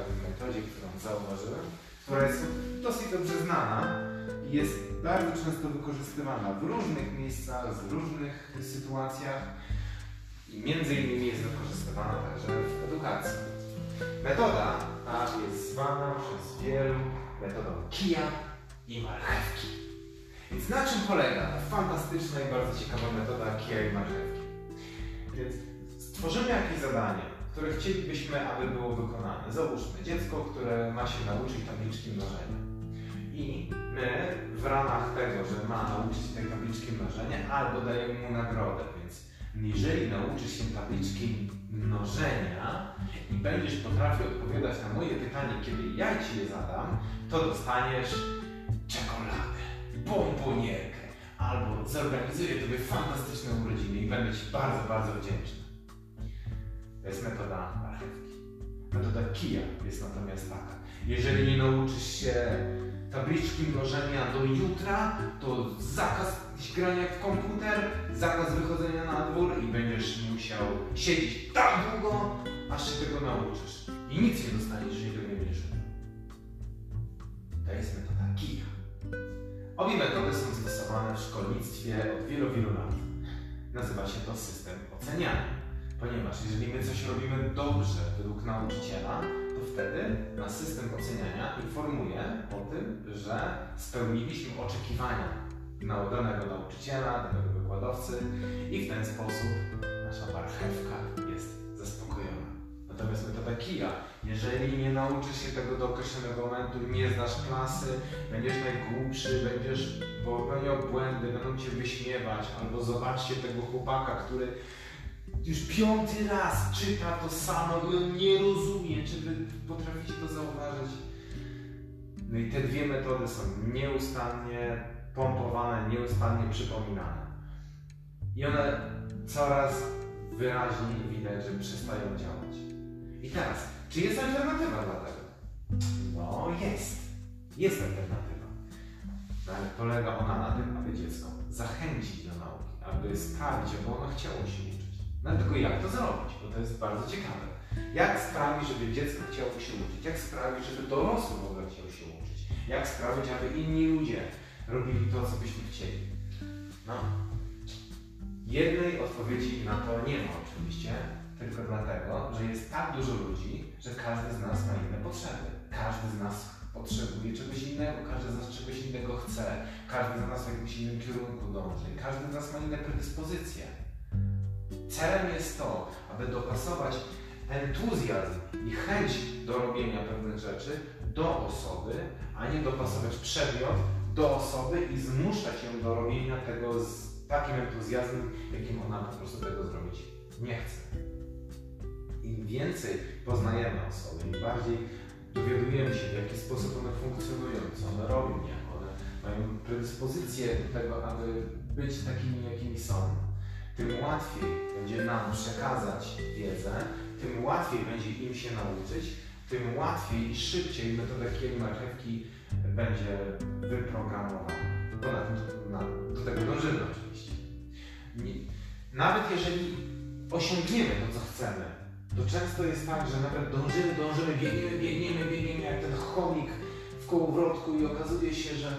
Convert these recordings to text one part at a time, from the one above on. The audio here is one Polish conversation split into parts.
ciekawej metodzie, którą zauważyłem, która jest dosyć dobrze znana i jest bardzo często wykorzystywana w różnych miejscach, w różnych sytuacjach i między innymi jest wykorzystywana także w edukacji. Metoda ta jest zwana przez wielu metodą kija i marchewki. Więc na czym polega ta fantastyczna i bardzo ciekawa metoda kija i marchewki? Więc stworzymy jakieś zadanie, które chcielibyśmy, aby było wykonane. Załóżmy dziecko, które ma się nauczyć tabliczki mnożenia. I my w ramach tego, że ma nauczyć tej tabliczki mnożenia, albo dajemy mu nagrodę, więc jeżeli nauczysz się tabliczki mnożenia i będziesz potrafił odpowiadać na moje pytanie, kiedy ja Ci je zadam, to dostaniesz czekoladę, bombonierkę, albo zorganizuję Tobie fantastyczne urodziny i będę Ci bardzo, bardzo wdzięczny. To jest metoda marchewki. Metoda kija jest natomiast taka. Jeżeli nie nauczysz się tabliczki mnożenia do jutra, to zakaz grania w komputer, zakaz wychodzenia na dwór i będziesz musiał siedzieć tak długo, aż się tego nauczysz. I nic nie dostaniesz, jeżeli tego nie będziesz. To jest metoda kija. Obie metody są stosowane w szkolnictwie od wielu, wielu lat. Nazywa się to system oceniania. Ponieważ jeżeli my coś robimy dobrze według nauczyciela, to wtedy nasz system oceniania informuje o tym, że spełniliśmy oczekiwania danego nauczyciela, danego wykładowcy i w ten sposób nasza marchewka jest zaspokojona. Natomiast metoda kija, jeżeli nie nauczysz się tego do określonego momentu, nie znasz klasy, będziesz najgłupszy, będziesz popełniał błędy, będą cię wyśmiewać, albo zobaczcie tego chłopaka, który już piąty raz czyta to samo on nie rozumie, czy wy potraficie to zauważyć. No i te dwie metody są nieustannie pompowane, nieustannie przypominane. I one coraz wyraźniej widać, że przestają działać. I teraz, czy jest alternatywa dla tego? No jest. Jest alternatywa. No, ale polega ona na tym, aby dziecko zachęcić do nauki, aby sprawić, aby ono chciało się uczyć. No tylko jak to zrobić? Bo to jest bardzo ciekawe. Jak sprawić, żeby dziecko chciało się uczyć? Jak sprawić, żeby dorosły w ogóle chciał się uczyć? Jak sprawić, aby inni ludzie robili to, co byśmy chcieli? No. Jednej odpowiedzi na to nie ma oczywiście, tylko dlatego, że jest tak dużo ludzi, że każdy z nas ma inne potrzeby. Każdy z nas potrzebuje czegoś innego, każdy z nas czegoś innego chce, każdy z nas w jakimś innym kierunku dąży, każdy z nas ma inne predyspozycje. Celem jest to, aby dopasować entuzjazm i chęć do robienia pewnych rzeczy do osoby, a nie dopasować przedmiot do osoby i zmuszać ją do robienia tego z takim entuzjazmem, jakim ona po prostu tego zrobić nie chce. Im więcej poznajemy osoby, im bardziej dowiadujemy się, w jaki sposób one funkcjonują, co one robią, jak one mają predyspozycję do tego, aby być takimi, jakimi są, tym łatwiej będzie nam przekazać wiedzę, tym łatwiej będzie im się nauczyć, tym łatwiej i szybciej metoda kieli marchewki będzie wyprogramowana. Bo na tym, na, do tego dążymy oczywiście. Nie, nawet jeżeli osiągniemy to, co chcemy, to często jest tak, że nawet dążymy, dążymy, biegniemy, biegniemy, biegniemy jak ten chomik w kołowrotku i okazuje się, że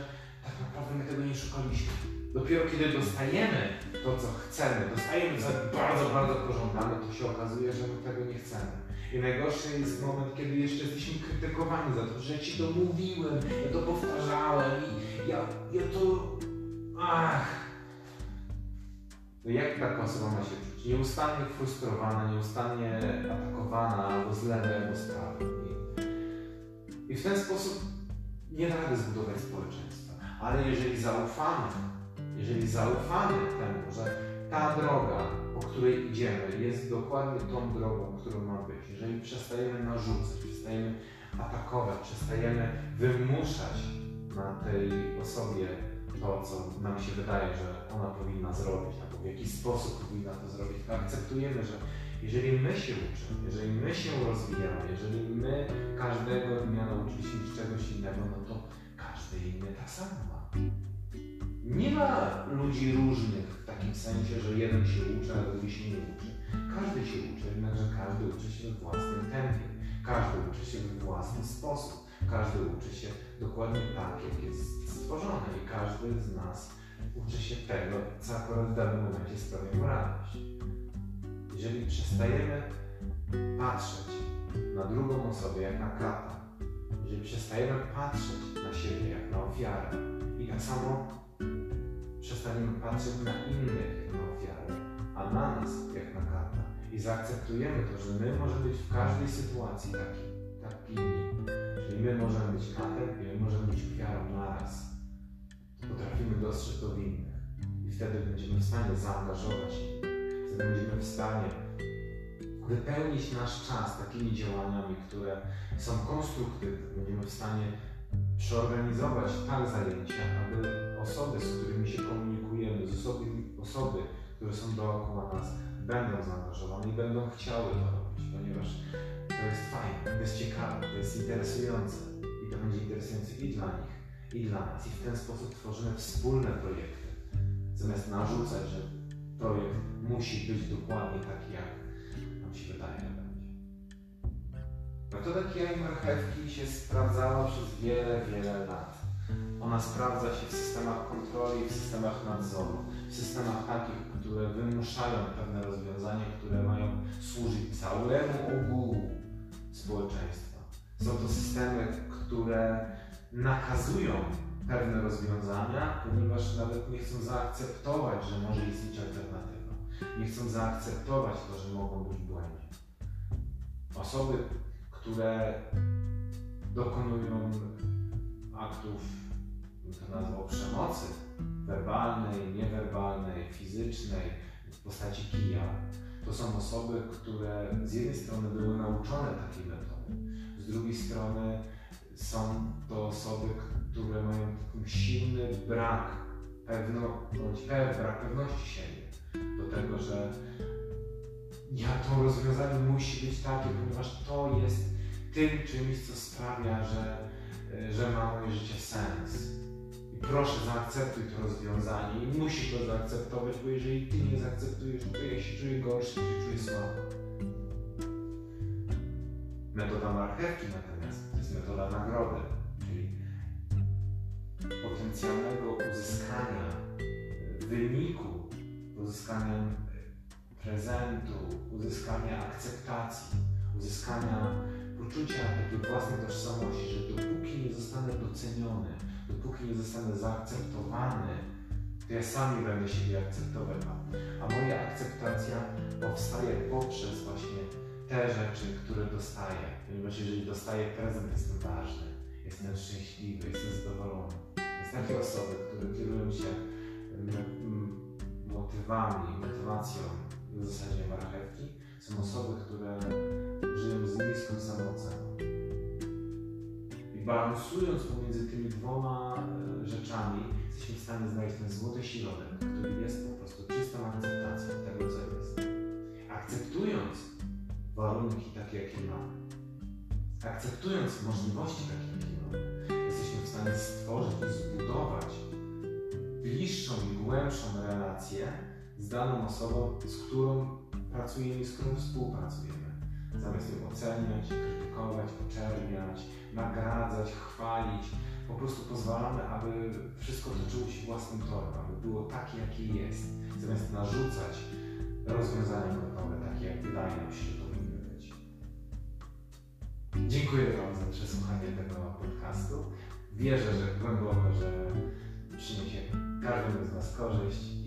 tak naprawdę my tego nie szukaliśmy. Dopiero kiedy dostajemy to, co chcemy, dostajemy co bardzo, bardzo pożądane, to się okazuje, że my tego nie chcemy. I najgorszy jest moment, kiedy jeszcze jesteśmy krytykowani za to, że Ci to mówiłem, ja to powtarzałem i ja, ja to... Ach! No jak taka osoba ma się czuć? Nieustannie frustrowana, nieustannie atakowana, albo zlewy, albo sprawy. I, I w ten sposób nie da rady zbudować społeczeństwa. Ale jeżeli zaufamy jeżeli zaufamy temu, że ta droga, po której idziemy, jest dokładnie tą drogą, którą ma być, jeżeli przestajemy narzucać, przestajemy atakować, przestajemy wymuszać na tej osobie to, co nam się wydaje, że ona powinna zrobić, albo w jaki sposób powinna to zrobić, to akceptujemy, że jeżeli my się uczymy, jeżeli my się rozwijamy, jeżeli my każdego dnia nauczyliśmy się czegoś innego, no to każdy inny tak samo ma. Nie ma ludzi różnych w takim sensie, że jeden się uczy, a drugi się nie uczy. Każdy się uczy, jednakże każdy uczy się we własnym tempie, każdy uczy się we własny sposób, każdy uczy się dokładnie tak, jak jest stworzony i każdy z nas uczy się tego, co akurat w danym momencie sprawia mu radość. Jeżeli przestajemy patrzeć na drugą osobę jak na kata, jeżeli przestajemy patrzeć na siebie jak na ofiarę i tak samo przestaniemy patrzeć na innych jak na ofiarę, a na nas jak na kata i zaakceptujemy to, że my możemy być w każdej sytuacji taki, takimi, czyli my możemy być katem i my możemy być ofiarą naraz, potrafimy dostrzec to w innych. I wtedy będziemy w stanie zaangażować ich, wtedy będziemy w stanie wypełnić nasz czas takimi działaniami, które są konstruktywne. Będziemy w stanie przeorganizować tak zajęcia, aby osoby, z którymi się komunikujemy, z osoby, osoby, które są dookoła nas, będą zaangażowane i będą chciały to robić, ponieważ to jest fajne, to jest ciekawe, to jest interesujące i to będzie interesujące i dla nich, i dla nas. I w ten sposób tworzymy wspólne projekty, zamiast narzucać, że projekt musi być dokładnie taki, jak nam się wydaje, że będzie. Metoda kija i marchewki się sprawdzała przez wiele, wiele lat. Ona sprawdza się w systemach kontroli, w systemach nadzoru, w systemach takich, które wymuszają pewne rozwiązania, które mają służyć całemu ogółu społeczeństwa. Są to systemy, które nakazują pewne rozwiązania, ponieważ nawet nie chcą zaakceptować, że może istnieć alternatywa. Nie chcą zaakceptować to, że mogą być w błędzie. Osoby, które dokonują aktów, to nazwał przemocy werbalnej, niewerbalnej, fizycznej w postaci kija, to są osoby, które z jednej strony były nauczone takiej metody, z drugiej strony są to osoby, które mają taki silny brak pewno, brak pewności siebie do tego, że ja to rozwiązanie musi być takie, ponieważ to jest tym czymś, co sprawia, że, że ma moje życie sens. Proszę, zaakceptuj to rozwiązanie i musisz to zaakceptować, bo jeżeli ty nie zaakceptujesz, to ja się czuję gorszy, to się czuję słabo. Metoda marchewki natomiast to jest metoda nagrody, czyli potencjalnego uzyskania wyniku, uzyskania prezentu, uzyskania akceptacji, uzyskania poczucia takiej własnej tożsamości, że dopóki nie zostanę doceniony, dopóki nie zostanę zaakceptowany, to ja sam nie będę siebie akceptował. A moja akceptacja powstaje poprzez właśnie te rzeczy, które dostaję. Ponieważ jeżeli dostaję prezent, jestem ważny, jestem szczęśliwy, jestem zadowolony. Jest takie osoby, które kierują się motywami, motywacją na zasadzie marchewki, są osoby, które żyją z niską samooceną. Balansując pomiędzy tymi dwoma e, rzeczami, jesteśmy w stanie znaleźć ten złoty środek, który jest po prostu czystą akceptacją tego, co jest. Akceptując warunki takie, jakie mamy, akceptując możliwości takie, jakie mamy, jesteśmy w stanie stworzyć i zbudować bliższą i głębszą relację z daną osobą, z którą pracujemy, z którą współpracujemy. Zamiast ją oceniać, krytykować, oczerniać, nagradzać, chwalić, po prostu pozwalamy, aby wszystko toczyło się własnym torem, aby było takie, jakie jest, zamiast narzucać rozwiązania gotowe, takie jak wydaje nam się, że powinny być. Dziękuję Wam za przesłuchanie tego podcastu. Wierzę, że głęboko, że przyniesie każdemu z Was korzyść